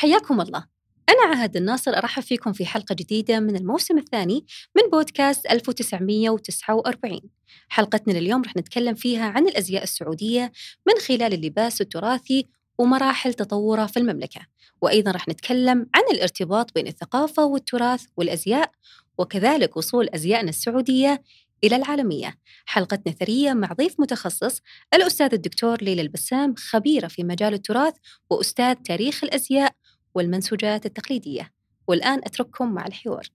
حياكم الله. أنا عهد الناصر أرحب فيكم في حلقة جديدة من الموسم الثاني من بودكاست 1949 حلقتنا لليوم رح نتكلم فيها عن الأزياء السعودية من خلال اللباس التراثي ومراحل تطوره في المملكة. وأيضا رح نتكلم عن الارتباط بين الثقافة والتراث والأزياء وكذلك وصول أزيائنا السعودية إلى العالمية. حلقتنا ثرية مع ضيف متخصص الأستاذ الدكتور ليلى البسام خبيرة في مجال التراث وأستاذ تاريخ الأزياء والمنسوجات التقليدية. والآن أترككم مع الحوار.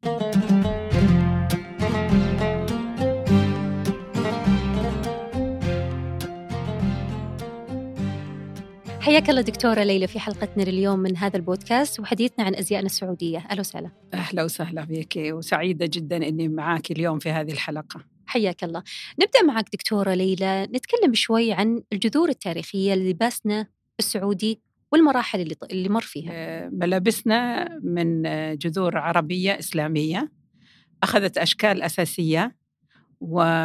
حياك الله دكتورة ليلى في حلقتنا لليوم من هذا البودكاست وحديثنا عن أزيائنا السعودية. أهلا وسهلا. أهلا وسهلا بك وسعيدة جدا أني معك اليوم في هذه الحلقة. حياك الله. نبدأ معك دكتورة ليلى نتكلم شوي عن الجذور التاريخية للباسنا السعودي والمراحل اللي اللي مر فيها؟ آه، ملابسنا من جذور عربية إسلامية أخذت أشكال أساسية ومن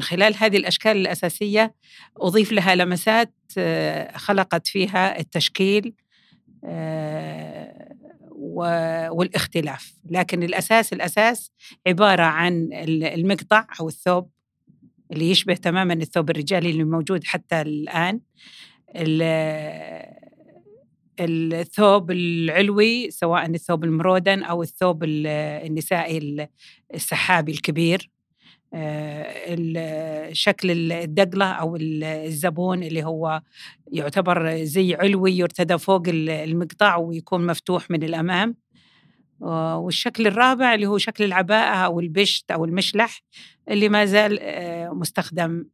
خلال هذه الأشكال الأساسية أضيف لها لمسات آه، خلقت فيها التشكيل آه، والاختلاف. لكن الأساس الأساس عبارة عن المقطع أو الثوب اللي يشبه تماما الثوب الرجالي اللي موجود حتى الآن. الثوب العلوي سواء الثوب المرودن أو الثوب النسائي السحابي الكبير. آه، شكل الدقلة أو الزبون اللي هو يعتبر زي علوي يرتدى فوق المقطع ويكون مفتوح من الأمام. والشكل الرابع اللي هو شكل العباءة أو البشت أو المشلح اللي ما زال آه، مستخدم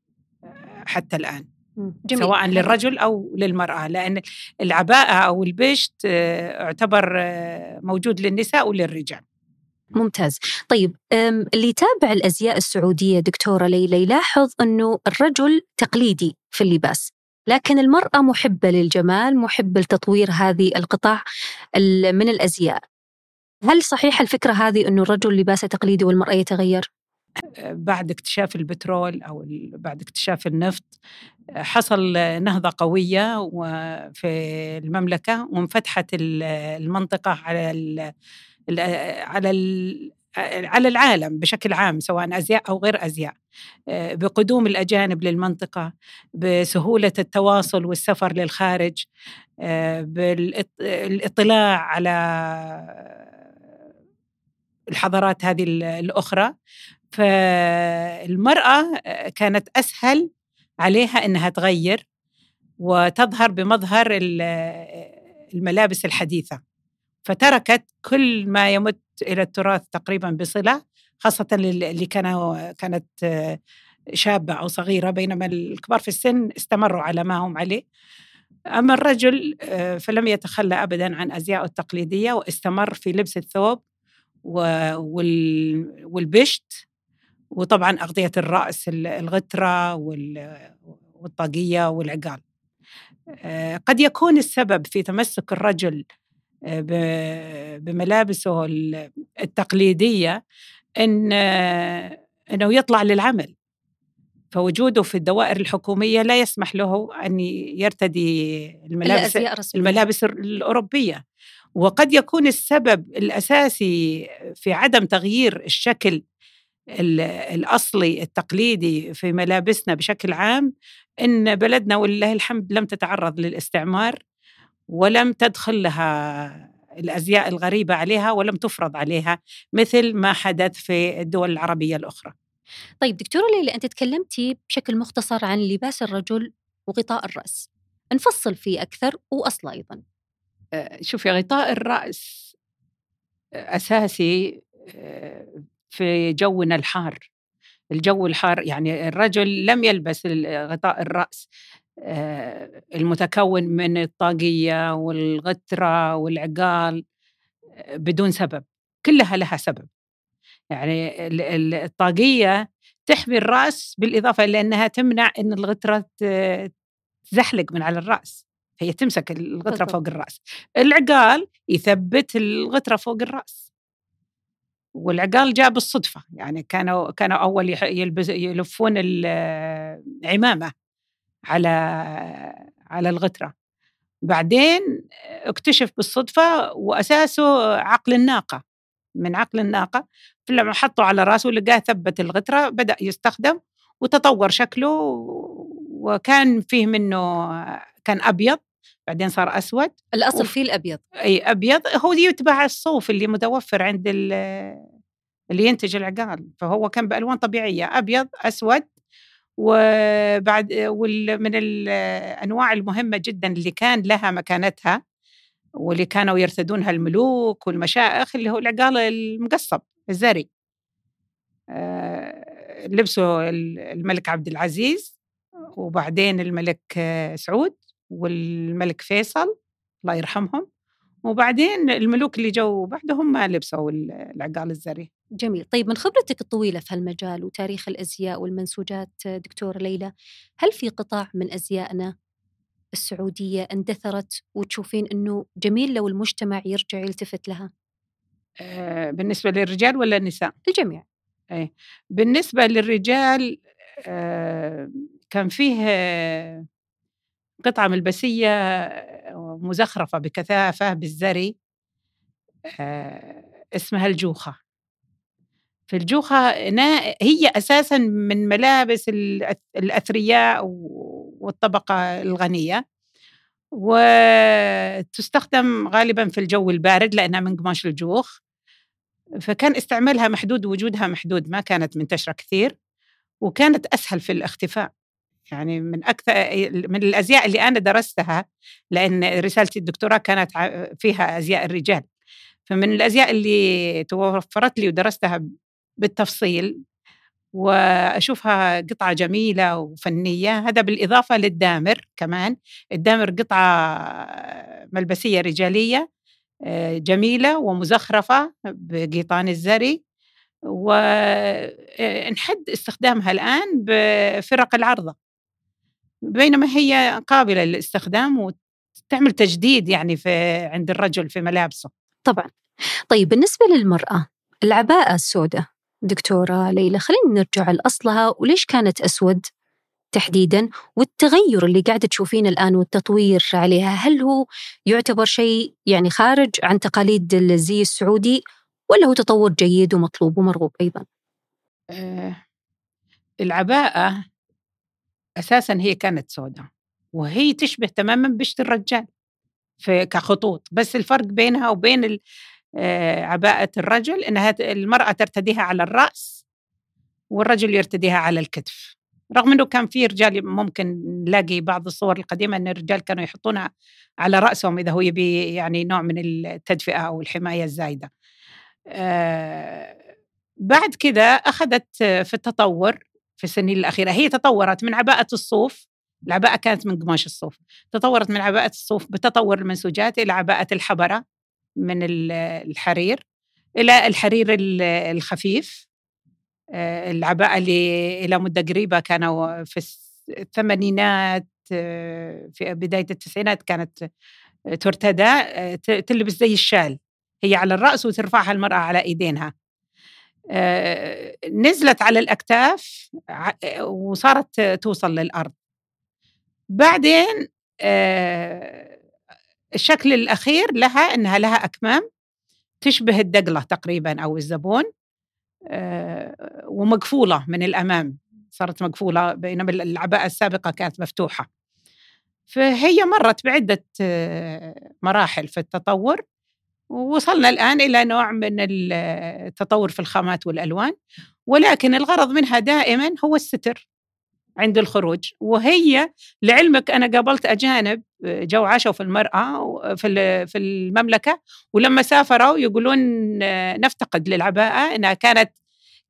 آه، حتى الآن. جميل. سواء للرجل أو للمرأة لأن العباءة أو البشت آه، اعتبر آه، موجود للنساء وللرجال. ممتاز. طيب اللي يتابع الأزياء السعودية دكتورة ليلى يلاحظ أنه الرجل تقليدي في اللباس لكن المرأة محبة للجمال محبة لتطوير هذه القطع من الأزياء. هل صحيح الفكرة هذه أنه الرجل لباسه تقليدي والمرأة يتغير؟ بعد اكتشاف البترول أو بعد اكتشاف النفط حصل نهضة قوية في المملكة وانفتحت المنطقة على على على العالم بشكل عام سواء أزياء أو غير أزياء. بقدوم الأجانب للمنطقة بسهولة التواصل والسفر للخارج بالاطلاع على الحضارات هذه الأخرى. فالمرأة كانت أسهل عليها أنها تغير وتظهر بمظهر الملابس الحديثة. فتركت كل ما يمت إلى التراث تقريبا بصلة خاصة اللي كانوا كانت شابة أو صغيرة بينما الكبار في السن استمروا على ما هم عليه. أما الرجل فلم يتخلى أبدا عن أزيائه التقليدية واستمر في لبس الثوب والبشت. وطبعا أغطية الرأس الغترة والطاقية والعقال. آه، قد يكون السبب في تمسك الرجل آه، بملابسه التقليدية إن آه، أنه يطلع للعمل. فوجوده في الدوائر الحكومية لا يسمح له أن يرتدي الملابس, الملابس الأوروبية. وقد يكون السبب الأساسي في عدم تغيير الشكل الأصلي التقليدي في ملابسنا بشكل عام إن بلدنا ولله الحمد لم تتعرض للاستعمار ولم تدخل لها الأزياء الغريبة عليها ولم تفرض عليها مثل ما حدث في الدول العربية الأخرى. طيب دكتورة ليلى أنت تكلمتي بشكل مختصر عن لباس الرجل وغطاء الرأس. نفصل فيه أكثر وأصله أيضا. آه، شوفي غطاء الرأس أساسي آه، في جونا الحار. الجو الحار يعني الرجل لم يلبس غطاء الرأس. آه، المتكون من الطاقية والغترة والعقال آه، بدون سبب. كلها لها سبب. يعني الطاقية تحمي الرأس بالإضافة لأنها تمنع أن الغترة تزحلق من على الرأس. هي تمسك الغترة فوق الرأس. العقال يثبت الغترة فوق الرأس. والعقال جاء بالصدفة يعني كانوا كانوا أول يلبس يلفون العمامه على على الغترة. بعدين اكتشف بالصدفة وأساسه عقل الناقة من عقل الناقة. فلما حطه على رأسه لقاه ثبت الغترة بدأ يستخدم وتطور شكله وكان فيه منه كان أبيض بعدين صار أسود الأصل وف... فيه الأبيض. أي أبيض هو يتبع الصوف اللي متوفر عند اللي ينتج العقال فهو كان بألوان طبيعية أبيض أسود وبعد من الأنواع المهمة جدا اللي كان لها مكانتها واللي كانوا يرتدونها الملوك والمشائخ اللي هو العقال المقصب الزري. آه، لبسه الملك عبد العزيز وبعدين الملك سعود. والملك فيصل الله يرحمهم وبعدين الملوك اللي جو بعدهم ما لبسوا العقال الزري جميل طيب من خبرتك الطويلة في هالمجال وتاريخ الأزياء والمنسوجات دكتورة ليلى هل في قطاع من أزيائنا السعودية اندثرت وتشوفين أنه جميل لو المجتمع يرجع يلتفت لها آه بالنسبة للرجال ولا النساء؟ الجميع أي. بالنسبة للرجال آه كان فيه آه قطعة ملبسية مزخرفة بكثافة بالزري آه اسمها الجوخة. في الجوخة هي أساسا من ملابس الأثرياء والطبقة الغنية. وتستخدم غالبا في الجو البارد لأنها من قماش الجوخ. فكان استعمالها محدود وجودها محدود ما كانت منتشرة كثير وكانت أسهل في الاختفاء. يعني من أكثر من الأزياء اللي أنا درستها لأن رسالتي الدكتوراه كانت فيها أزياء الرجال. فمن الأزياء اللي توفرت لي ودرستها بالتفصيل وأشوفها قطعة جميلة وفنية هذا بالإضافة للدامر كمان. الدامر قطعة ملبسية رجالية آه، جميلة ومزخرفة بقيطان الزري. ونحد استخدامها الآن بفرق العرضة. بينما هي قابلة للاستخدام وتعمل تجديد يعني في عند الرجل في ملابسه. طبعا. طيب بالنسبة للمرأة العباءة السوداء دكتورة ليلى خلينا نرجع لأصلها وليش كانت أسود تحديدا والتغير اللي قاعدة تشوفينه الآن والتطوير عليها؟ هل هو يعتبر شيء يعني خارج عن تقاليد الزي السعودي ولا هو تطور جيد ومطلوب ومرغوب أيضا؟ آه العباءة أساسا هي كانت سوداء وهي تشبه تماما بشت الرجال في كخطوط بس الفرق بينها وبين آه، عباءة الرجل إنها المرأة ترتديها على الرأس والرجل يرتديها على الكتف رغم إنه كان في رجال ممكن نلاقي بعض الصور القديمة إن الرجال كانوا يحطونها على رأسهم إذا هو يبي يعني نوع من التدفئة أو الحماية الزايدة. آه بعد كذا أخذت في التطور في السنين الأخيرة. هي تطورت من عباءة الصوف العباءة كانت من قماش الصوف تطورت من عباءة الصوف بتطور المنسوجات إلى عباءة الحبرة من الحرير إلى الحرير الخفيف. آه، العباءة اللي إلى مدة قريبة كانوا في الثمانينات آه، في بداية التسعينات كانت ترتدى آه، تلبس زي الشال هي على الرأس وترفعها المرأة على إيدينها. نزلت على الأكتاف وصارت توصل للأرض. بعدين الشكل الأخير لها أنها لها أكمام تشبه الدقلة تقريبا أو الزبون آه، ومقفولة من الأمام صارت مقفولة بينما العباءة السابقة كانت مفتوحة. فهي مرت بعدة آه، مراحل في التطور. ووصلنا الآن إلى نوع من التطور في الخامات والألوان ولكن الغرض منها دائما هو الستر عند الخروج. وهي لعلمك أنا قابلت أجانب آه، جو عاشوا في المرأة في في المملكة ولما سافروا يقولون نفتقد للعباءة إنها كانت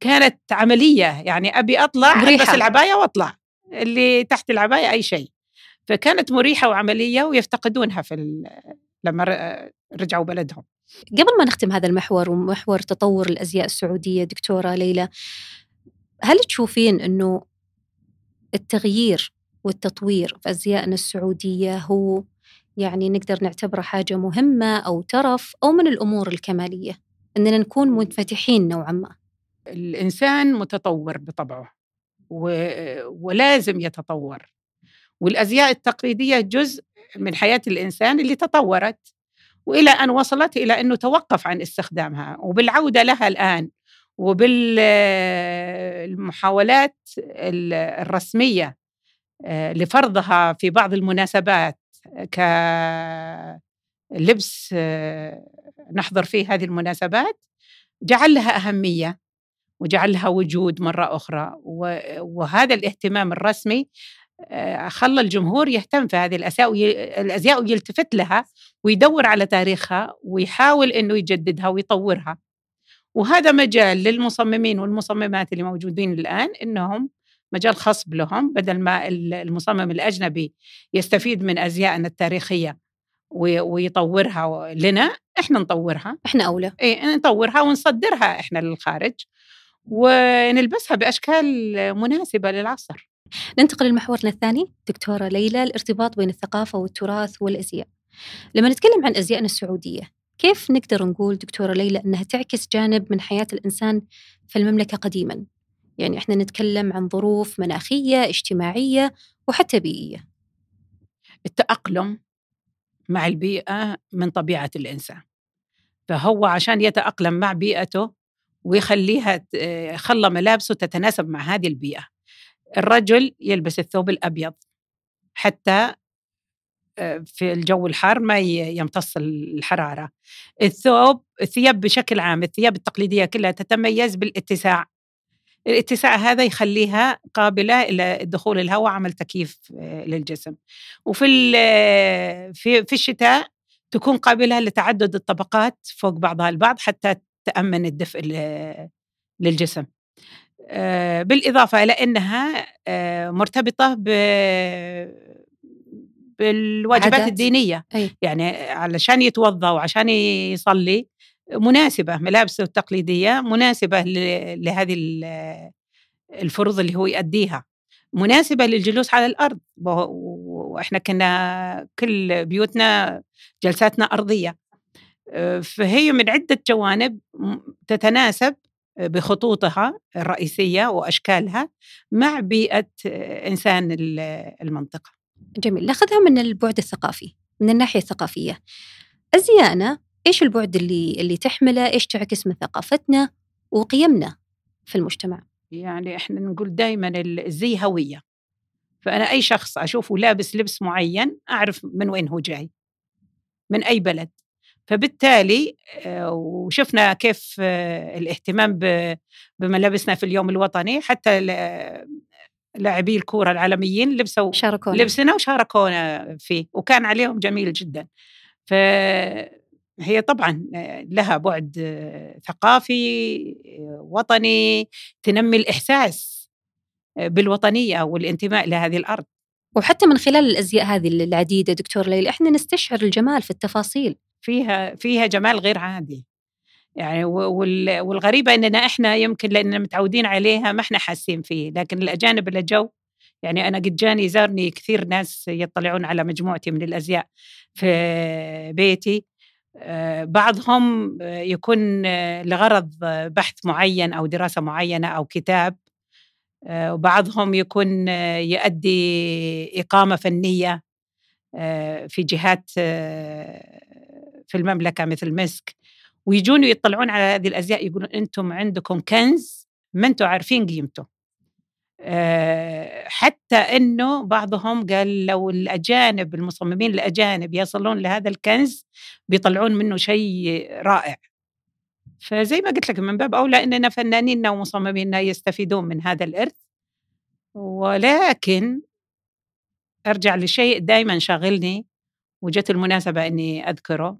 كانت عملية. يعني أبي أطلع البس العباية وأطلع. اللي تحت العباية أي شيء. فكانت مريحة وعملية ويفتقدونها في لما رجعوا بلدهم. قبل ما نختم هذا المحور ومحور تطور الأزياء السعودية دكتورة ليلى هل تشوفين إنه التغيير والتطوير في أزيائنا السعودية هو يعني نقدر نعتبره حاجة مهمة أو ترف أو من الأمور الكمالية؟ أننا نكون منفتحين نوعا ما. الإنسان متطور بطبعه و... ولازم يتطور. والأزياء التقليدية جزء من حياة الإنسان اللي تطورت. وإلى أن وصلت إلى أنه توقف عن استخدامها. وبالعودة لها الآن وبالمحاولات الرسمية آه، لفرضها في بعض المناسبات كلبس آه، نحضر فيه هذه المناسبات جعل لها أهمية وجعل لها وجود مرة أخرى. وهذا الاهتمام الرسمي خلى الجمهور يهتم في هذه الأزياء الأزياء ويلتفت لها ويدور على تاريخها ويحاول أنه يجددها ويطورها. وهذا مجال للمصممين والمصممات اللي موجودين الآن أنهم مجال خاص لهم بدل ما المصمم الأجنبي يستفيد من أزيائنا التاريخية ويطورها لنا إحنا نطورها. إحنا أولى. إي نطورها ونصدرها إحنا للخارج ونلبسها بأشكال مناسبة للعصر. ننتقل لمحورنا الثاني دكتورة ليلى الارتباط بين الثقافة والتراث والأزياء. لما نتكلم عن أزيائنا السعودية كيف نقدر نقول دكتورة ليلى أنها تعكس جانب من حياة الإنسان في المملكة قديما؟ يعني إحنا نتكلم عن ظروف مناخية اجتماعية وحتى بيئية. التأقلم مع البيئة من طبيعة الإنسان. فهو عشان يتأقلم مع بيئته ويخليها خلى ملابسه تتناسب مع هذه البيئة. الرجل يلبس الثوب الأبيض حتى آه، في الجو الحار ما يمتص الحرارة. الثوب الثياب بشكل عام الثياب التقليدية كلها تتميز بالاتساع. الاتساع هذا يخليها قابلة إلى دخول الهواء عمل تكييف آه، للجسم. وفي في في الشتاء تكون قابلة لتعدد الطبقات فوق بعضها البعض حتى تأمن الدفء للجسم. بالإضافة إلى أنها مرتبطة بالواجبات عادات. الدينية أي. يعني علشان يتوضأ وعشان يصلي مناسبة ملابسه التقليدية مناسبة لهذه الفروض اللي هو يؤديها مناسبة للجلوس على الأرض وإحنا كنا كل بيوتنا جلساتنا أرضية فهي من عدة جوانب تتناسب بخطوطها الرئيسية وأشكالها مع بيئة إنسان المنطقة. جميل ناخذها من البعد الثقافي من الناحية الثقافية. أزياءنا إيش البعد اللي اللي تحمله؟ إيش تعكس من ثقافتنا وقيمنا في المجتمع؟ يعني إحنا نقول دائما الزي هوية. فأنا أي شخص أشوفه لابس لبس معين أعرف من وين هو جاي. من أي بلد. فبالتالي آه، وشفنا كيف آه، الاهتمام بملابسنا في اليوم الوطني حتى لاعبي الكورة العالميين لبسوا شاركونا. لبسنا وشاركونا فيه وكان عليهم جميل جدا. فهي طبعا لها بعد ثقافي وطني تنمي الإحساس بالوطنية والانتماء لهذه الأرض. وحتى من خلال الأزياء هذه العديدة دكتور ليلى إحنا نستشعر الجمال في التفاصيل. فيها فيها جمال غير عادي. يعني والغريبة إننا إحنا يمكن لأننا متعودين عليها ما إحنا حاسين فيه لكن الأجانب اللي جو يعني أنا قد جاني زارني كثير ناس يطلعون على مجموعتي من الأزياء في بيتي. آه، بعضهم يكون لغرض بحث معين أو دراسة معينة أو كتاب. آه، وبعضهم يكون يؤدي إقامة فنية آه، في جهات في المملكة مثل مسك ويجون يطلعون على هذه الأزياء يقولون أنتم عندكم كنز ما أنتم عارفين قيمته. حتى إنه بعضهم قال لو الأجانب المصممين الأجانب يصلون لهذا الكنز بيطلعون منه شيء رائع. فزي ما قلت لك من باب أولى إننا فنانيننا ومصمميننا يستفيدون من هذا الإرث. ولكن أرجع لشيء دائما شاغلني وجت المناسبة إني أذكره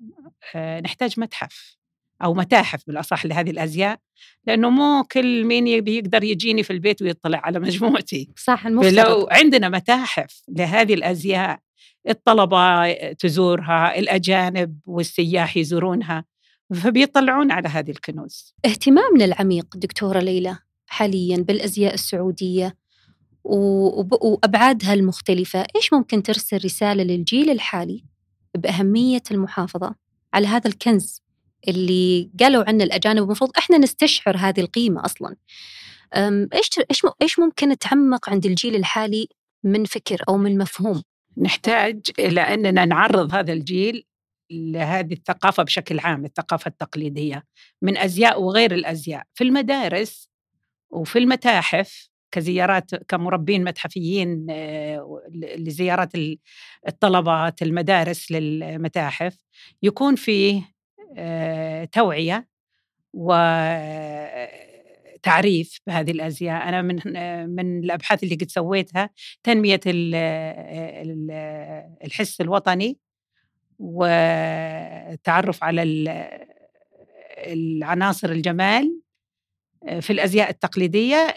نحتاج متحف أو متاحف بالأصح لهذه الأزياء لأنه مو كل مين يقدر يجيني في البيت ويطلع على مجموعتي. صح المفترض. لو عندنا متاحف لهذه الأزياء الطلبة تزورها الأجانب والسياح يزورونها فبيطلعون على هذه الكنوز. اهتمامنا العميق دكتورة ليلى حاليا بالأزياء السعودية وأبعادها المختلفة إيش ممكن ترسل رسالة للجيل الحالي؟ بأهمية المحافظة على هذا الكنز اللي قالوا عنه الأجانب. المفروض إحنا نستشعر هذه القيمة أصلا. إيش إيش إيش ممكن تعمق عند الجيل الحالي من فكر أو من مفهوم؟ نحتاج إلى أننا نعرض هذا الجيل لهذه الثقافة بشكل عام الثقافة التقليدية من أزياء وغير الأزياء في المدارس وفي المتاحف. كزيارات كمربين متحفيين آه، لزيارات الطلبات المدارس للمتاحف يكون فيه آه، توعية وتعريف بهذه الأزياء. أنا من من الأبحاث اللي قد سويتها تنمية الحس الوطني والتعرف على العناصر الجمال في الأزياء التقليدية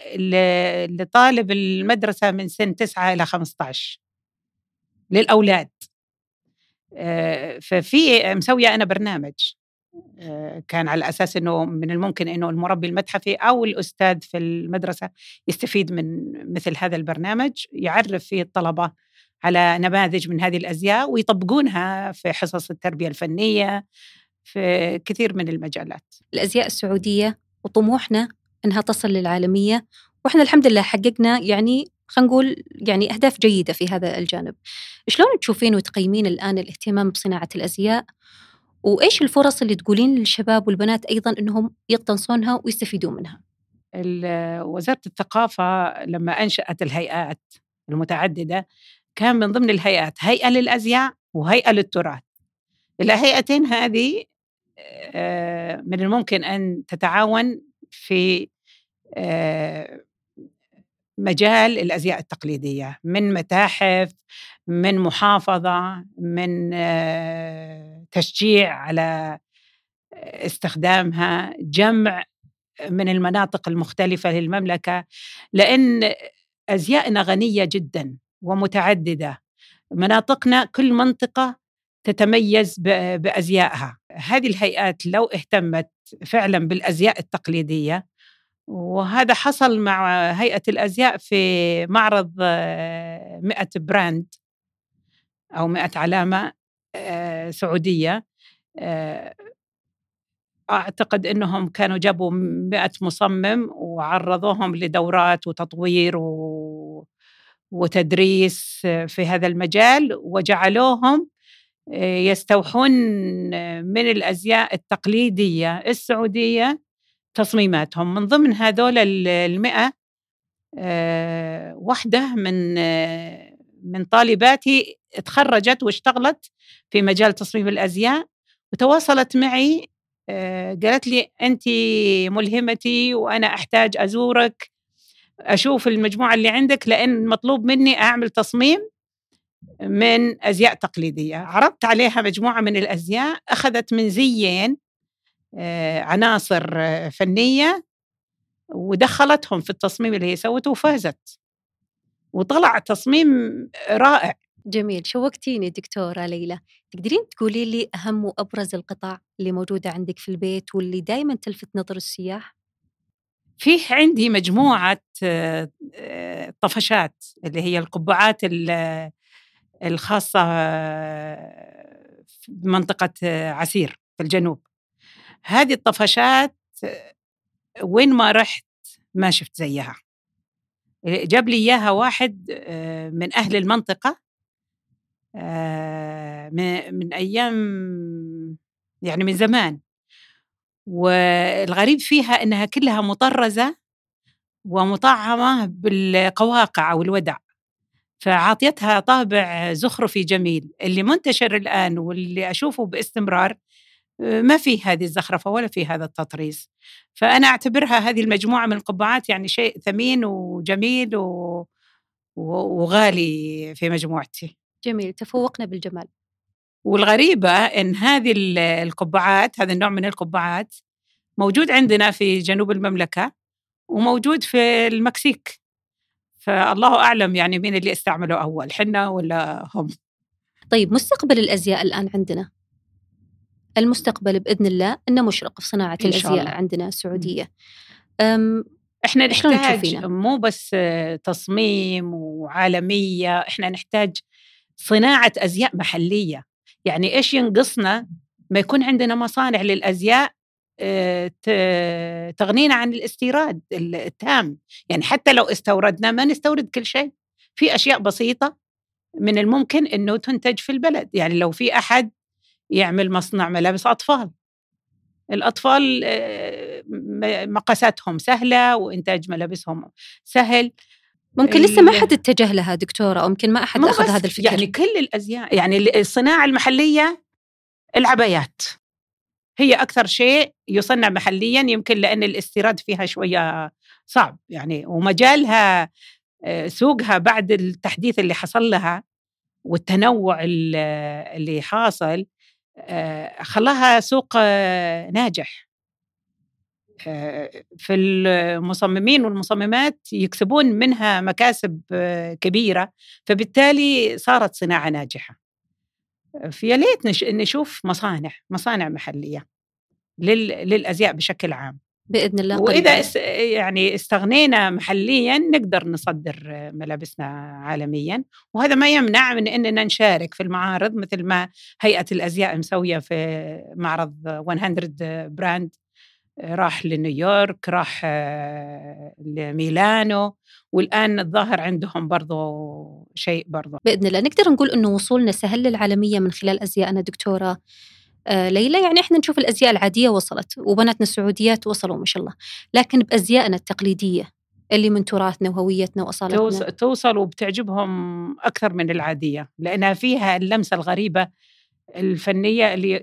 لطالب المدرسة من سن 9 إلى 15 للأولاد. آه، ففي مسوية أنا برنامج. آه، كان على أساس إنه من الممكن إنه المربي المتحفي أو الأستاذ في المدرسة يستفيد من مثل هذا البرنامج يعرف فيه الطلبة على نماذج من هذه الأزياء ويطبقونها في حصص التربية الفنية في كثير من المجالات. الأزياء السعودية وطموحنا إنها تصل للعالمية وإحنا الحمد لله حققنا يعني خلينا نقول يعني أهداف جيدة في هذا الجانب. شلون تشوفين وتقيمين الآن الاهتمام بصناعة الأزياء وإيش الفرص اللي تقولين للشباب والبنات أيضا إنهم يقتنصونها ويستفيدون منها؟ وزارة الثقافة لما أنشأت الهيئات المتعددة كان من ضمن الهيئات هيئة للأزياء وهيئة للتراث. الهيئتين هذه آه، من الممكن أن تتعاون في آه، مجال الأزياء التقليدية من متاحف من محافظة من آه، تشجيع على استخدامها جمع من المناطق المختلفة للمملكة لأن أزيائنا غنية جدا ومتعددة. مناطقنا كل منطقة تتميز بأزيائها. هذه الهيئات لو اهتمت فعلا بالأزياء التقليدية وهذا حصل مع هيئة الأزياء في معرض 100 آه، براند أو 100 علامة آه، سعودية آه، أعتقد أنهم كانوا جابوا 100 مصمم وعرضوهم لدورات وتطوير و... وتدريس في هذا المجال وجعلوهم يستوحون من الأزياء التقليدية السعودية تصميماتهم. من ضمن هذول المئة آه، واحدة من آه، من طالباتي تخرجت واشتغلت في مجال تصميم الأزياء وتواصلت معي آه، قالت لي أنت ملهمتي وأنا أحتاج أزورك أشوف المجموعة اللي عندك لأن مطلوب مني أعمل تصميم. من أزياء تقليدية. عرضت عليها مجموعة من الأزياء أخذت من زيين آه، عناصر آه، فنية ودخلتهم في التصميم اللي هي سوته وفازت. وطلع تصميم رائع. جميل. شوقتيني دكتورة ليلى. تقدرين تقولي لي أهم وأبرز القطع اللي موجودة عندك في البيت واللي دائما تلفت نظر السياح؟ فيه عندي مجموعة آه، طفشات اللي هي القبعات الخاصة بمنطقة عسير في الجنوب. هذه الطفشات وين ما رحت ما شفت زيها. جاب لي إياها واحد من أهل المنطقة آه، من أيام يعني من زمان. والغريب فيها إنها كلها مطرزة ومطعمة بالقواقع أو الودع فعاطيتها طابع زخرفي جميل. اللي منتشر الآن واللي أشوفه باستمرار ما في هذه الزخرفة ولا في هذا التطريز. فأنا أعتبرها هذه المجموعة من القبعات يعني شيء ثمين وجميل و... وغالي في مجموعتي. جميل تفوقنا بالجمال. والغريبة إن هذه القبعات هذا النوع من القبعات موجود عندنا في جنوب المملكة وموجود في المكسيك. فالله أعلم يعني مين اللي استعمله أول حنا ولا هم؟ طيب مستقبل الأزياء الآن عندنا؟ المستقبل بإذن الله إنه مشرق في صناعة الأزياء عندنا السعودية. إحنا نحتاج مو بس تصميم وعالمية إحنا نحتاج صناعة أزياء محلية. يعني إيش ينقصنا ما يكون عندنا مصانع للأزياء آه، تغنينا عن الاستيراد التام. يعني حتى لو استوردنا ما نستورد كل شيء. في أشياء بسيطة من الممكن إنه تنتج في البلد. يعني لو في أحد يعمل مصنع ملابس أطفال. الأطفال آه، مقاساتهم سهلة وإنتاج ملابسهم سهل. ممكن لسه ما حد اتجه لها دكتورة أو يمكن ما أحد أخذ هذا الفكر. يعني كل الأزياء يعني الصناعة المحلية العبايات. هي أكثر شيء يصنع محليا يمكن لأن الاستيراد فيها شوية صعب يعني. ومجالها آه، سوقها بعد التحديث اللي حصل لها والتنوع اللي حاصل آه، خلاها سوق آه، ناجح. في المصممين والمصممات يكسبون منها مكاسب كبيرة فبالتالي صارت صناعة ناجحة. فيا ليت نشوف مصانع مصانع محلية للأزياء بشكل عام. بإذن الله وإذا است يعني استغنينا محليا نقدر نصدر ملابسنا عالميا وهذا ما يمنع من إننا نشارك في المعارض مثل ما هيئة الأزياء مسوية في معرض 100 براند. راح لنيويورك راح لميلانو والآن الظاهر عندهم برضو شيء برضو. بإذن الله. نقدر نقول أنه وصولنا سهل للعالمية من خلال أزياءنا دكتورة آه، ليلى. يعني إحنا نشوف الأزياء العادية وصلت وبناتنا السعوديات وصلوا ما شاء الله. لكن بأزيائنا التقليدية اللي من تراثنا وهويتنا وأصالتنا. توصل وبتعجبهم أكثر من العادية لأنها فيها اللمسة الغريبة الفنية اللي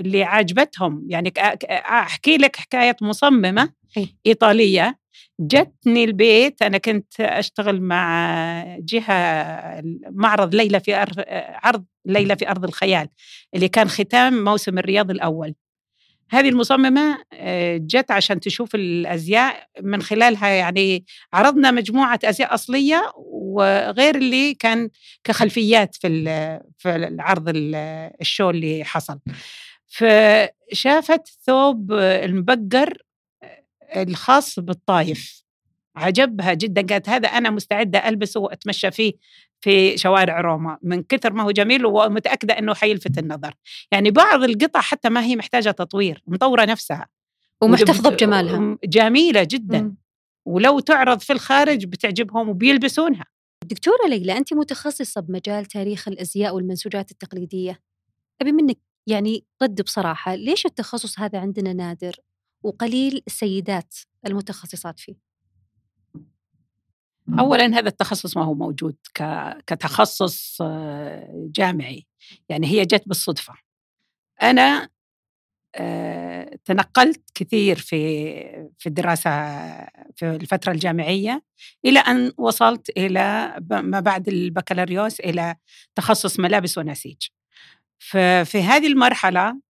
اللي عاجبتهم. يعني أحكي لك حكاية مصممة؟ إيطالية. جتني البيت أنا كنت أشتغل مع جهة معرض ليلى في أرض عرض ليلى في أرض الخيال اللي كان ختام موسم الرياض الأول. هذه المصممة آه، جت عشان تشوف الأزياء من خلالها يعني عرضنا مجموعة أزياء أصلية وغير اللي كان كخلفيات في في العرض الشو اللي حصل. فشافت ثوب المبقر آه، الخاص بالطايف. عجبها جدا قالت هذا أنا مستعدة ألبسه وأتمشى فيه في شوارع روما. من كثر ما هو جميل ومتأكدة أنه حيلفت النظر. يعني بعض القطع حتى ما هي محتاجة تطوير مطورة نفسها. ومحتفظة بجمالها. جميلة جدا. م. ولو تعرض في الخارج بتعجبهم وبيلبسونها. دكتورة ليلى أنت متخصصة بمجال تاريخ الأزياء والمنسوجات التقليدية. أبي منك يعني رد بصراحة ليش التخصص هذا عندنا نادر وقليل السيدات المتخصصات فيه؟ اولا هذا التخصص ما هو موجود كتخصص آه، جامعي. يعني هي جت بالصدفة. أنا تنقلت كثير في في الدراسة في الفترة الجامعية إلى أن وصلت إلى ما بعد البكالوريوس إلى تخصص ملابس ونسيج. ففي هذه المرحلة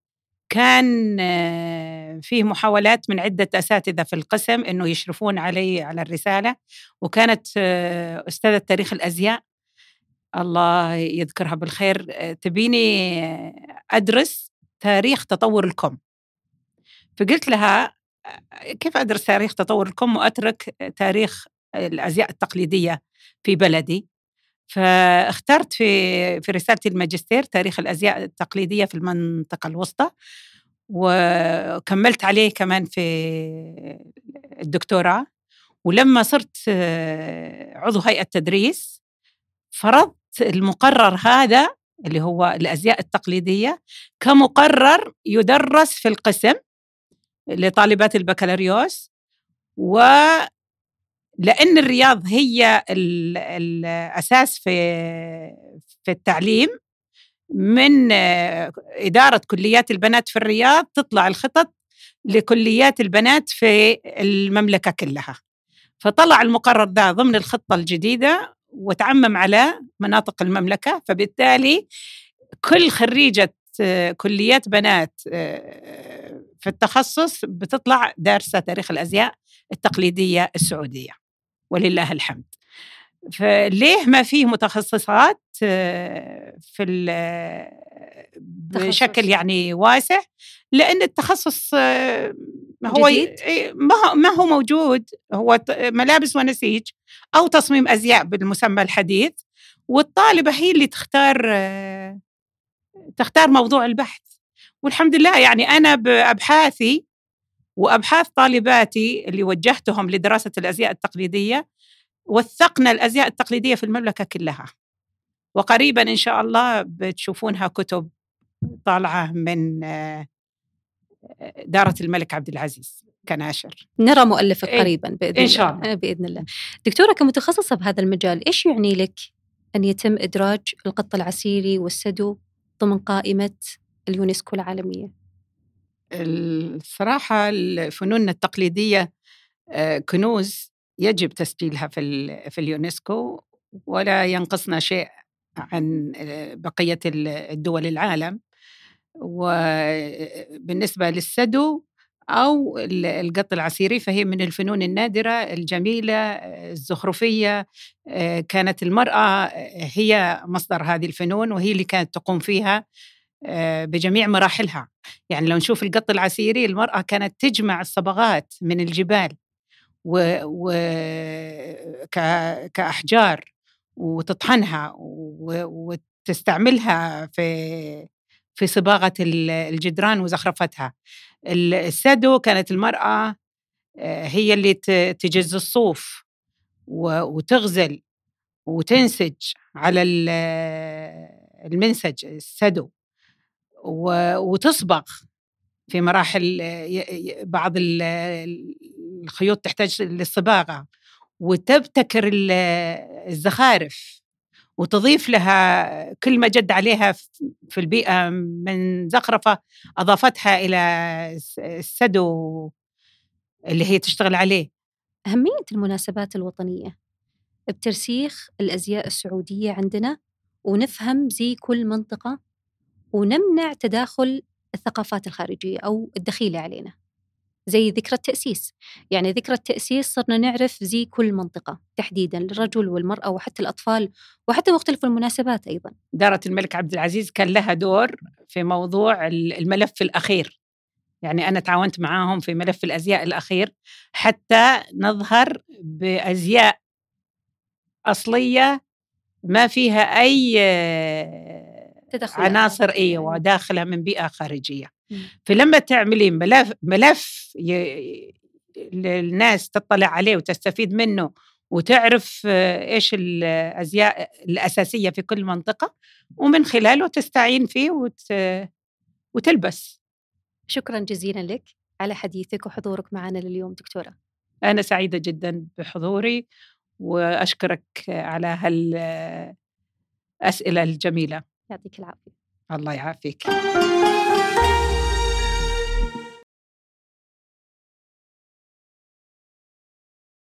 كان آه، فيه محاولات من عدة أساتذة في القسم أنه يشرفون علي على الرسالة وكانت آه، أستاذة تاريخ الأزياء الله يذكرها بالخير آه، تبيني أدرس تاريخ تطور الكم. فقلت لها كيف أدرس تاريخ تطور الكم وأترك تاريخ الأزياء التقليدية في بلدي؟ فاخترت في في رسالتي الماجستير تاريخ الأزياء التقليدية في المنطقة الوسطى وكملت عليه كمان في الدكتوراه. ولما صرت عضو هيئة تدريس فرضت المقرر هذا اللي هو الأزياء التقليدية كمقرر يدرس في القسم لطالبات البكالوريوس و لأن الرياض هي الأساس في في التعليم من إدارة كليات البنات في الرياض تطلع الخطط لكليات البنات في المملكة كلها. فطلع المقرر ده ضمن الخطة الجديدة وتعمم على مناطق المملكة فبالتالي كل خريجة كليات بنات في التخصص بتطلع دارسة تاريخ الأزياء التقليدية السعودية ولله الحمد. فليه ما فيه متخصصات آه، في بشكل يعني واسع؟ لأن التخصص آه، هو ما هو موجود هو ملابس ونسيج أو تصميم أزياء بالمسمى الحديث والطالبة هي اللي تختار تختار موضوع البحث. والحمد لله يعني أنا بابحاثي وأبحاث طالباتي اللي وجهتهم لدراسة الأزياء التقليدية وثقنا الأزياء التقليدية في المملكة كلها. وقريبا إن شاء الله بتشوفونها كتب طالعة من دارة الملك عبد العزيز. كناشر. نرى مؤلفك قريبا بإذن إن شاء الله. بإذن الله. دكتورة كمتخصصة بهذا المجال إيش يعني لك أن يتم إدراج القط العسيري والسدو ضمن قائمة اليونسكو العالمية؟ الصراحة الفنون التقليدية آه، كنوز يجب تسجيلها في, في اليونسكو ولا ينقصنا شيء عن آه، بقية الدول العالم. وبالنسبة للسدو أو القط العسيري فهي من الفنون النادرة الجميلة الزخرفية آه، كانت المرأة هي مصدر هذه الفنون وهي اللي كانت تقوم فيها آه، بجميع مراحلها. يعني لو نشوف القط العسيري المرأة كانت تجمع الصبغات من الجبال و, و... ك... كأحجار وتطحنها و... وتستعملها في في صباغة الجدران وزخرفتها. السدو كانت المرأة آه، هي اللي تجز الصوف وتغزل وتنسج على المنسج السدو وتصبغ في مراحل بعض الخيوط تحتاج للصباغة وتبتكر الزخارف. وتضيف لها كل ما جد عليها في البيئة من زخرفة أضافتها إلى السدو اللي هي تشتغل عليه. أهمية المناسبات الوطنية بترسيخ الأزياء السعودية عندنا ونفهم زي كل منطقة ونمنع تداخل الثقافات الخارجية أو الدخيلة علينا زي ذكرى التأسيس. يعني ذكرى التأسيس صرنا نعرف زي كل منطقة تحديدا للرجل والمرأة وحتى الأطفال وحتى مختلف المناسبات أيضا. دارة الملك عبد العزيز كان لها دور في موضوع الملف الأخير. يعني أنا تعاونت معاهم في ملف الأزياء الأخير حتى نظهر بأزياء أصلية ما فيها أي تدخل عناصر أيوه داخله من بيئة خارجية. فلما تعملين ملف ملف ي... للناس تطلع عليه وتستفيد منه وتعرف إيش الأزياء الأساسية في كل منطقة ومن خلاله تستعين فيه وت... وتلبس. شكرا جزيلا لك على حديثك وحضورك معنا لليوم دكتورة. أنا سعيدة جدا بحضوري وأشكرك على هالأسئلة الجميلة. يعطيك العافية. الله يعافيك.